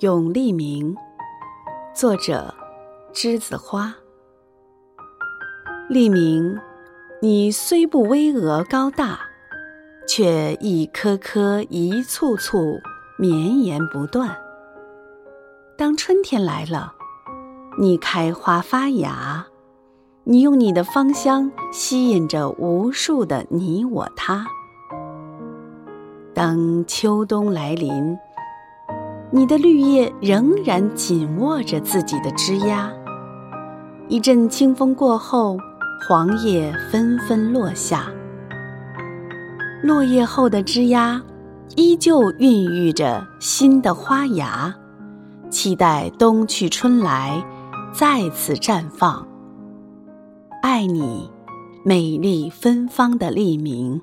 咏利明，作者：栀子花。利明，你虽不巍峨高大，却一颗颗、一簇簇绵延不断。当春天来了，你开花发芽，你用你的芳香吸引着无数的你我他。当秋冬来临，你的绿叶仍然紧握着自己的枝丫。一阵清风过后，黄叶纷纷落下，落叶后的枝丫依旧孕育着新的花芽，期待冬去春来，再次绽放。爱你，美丽芬芳的黎明。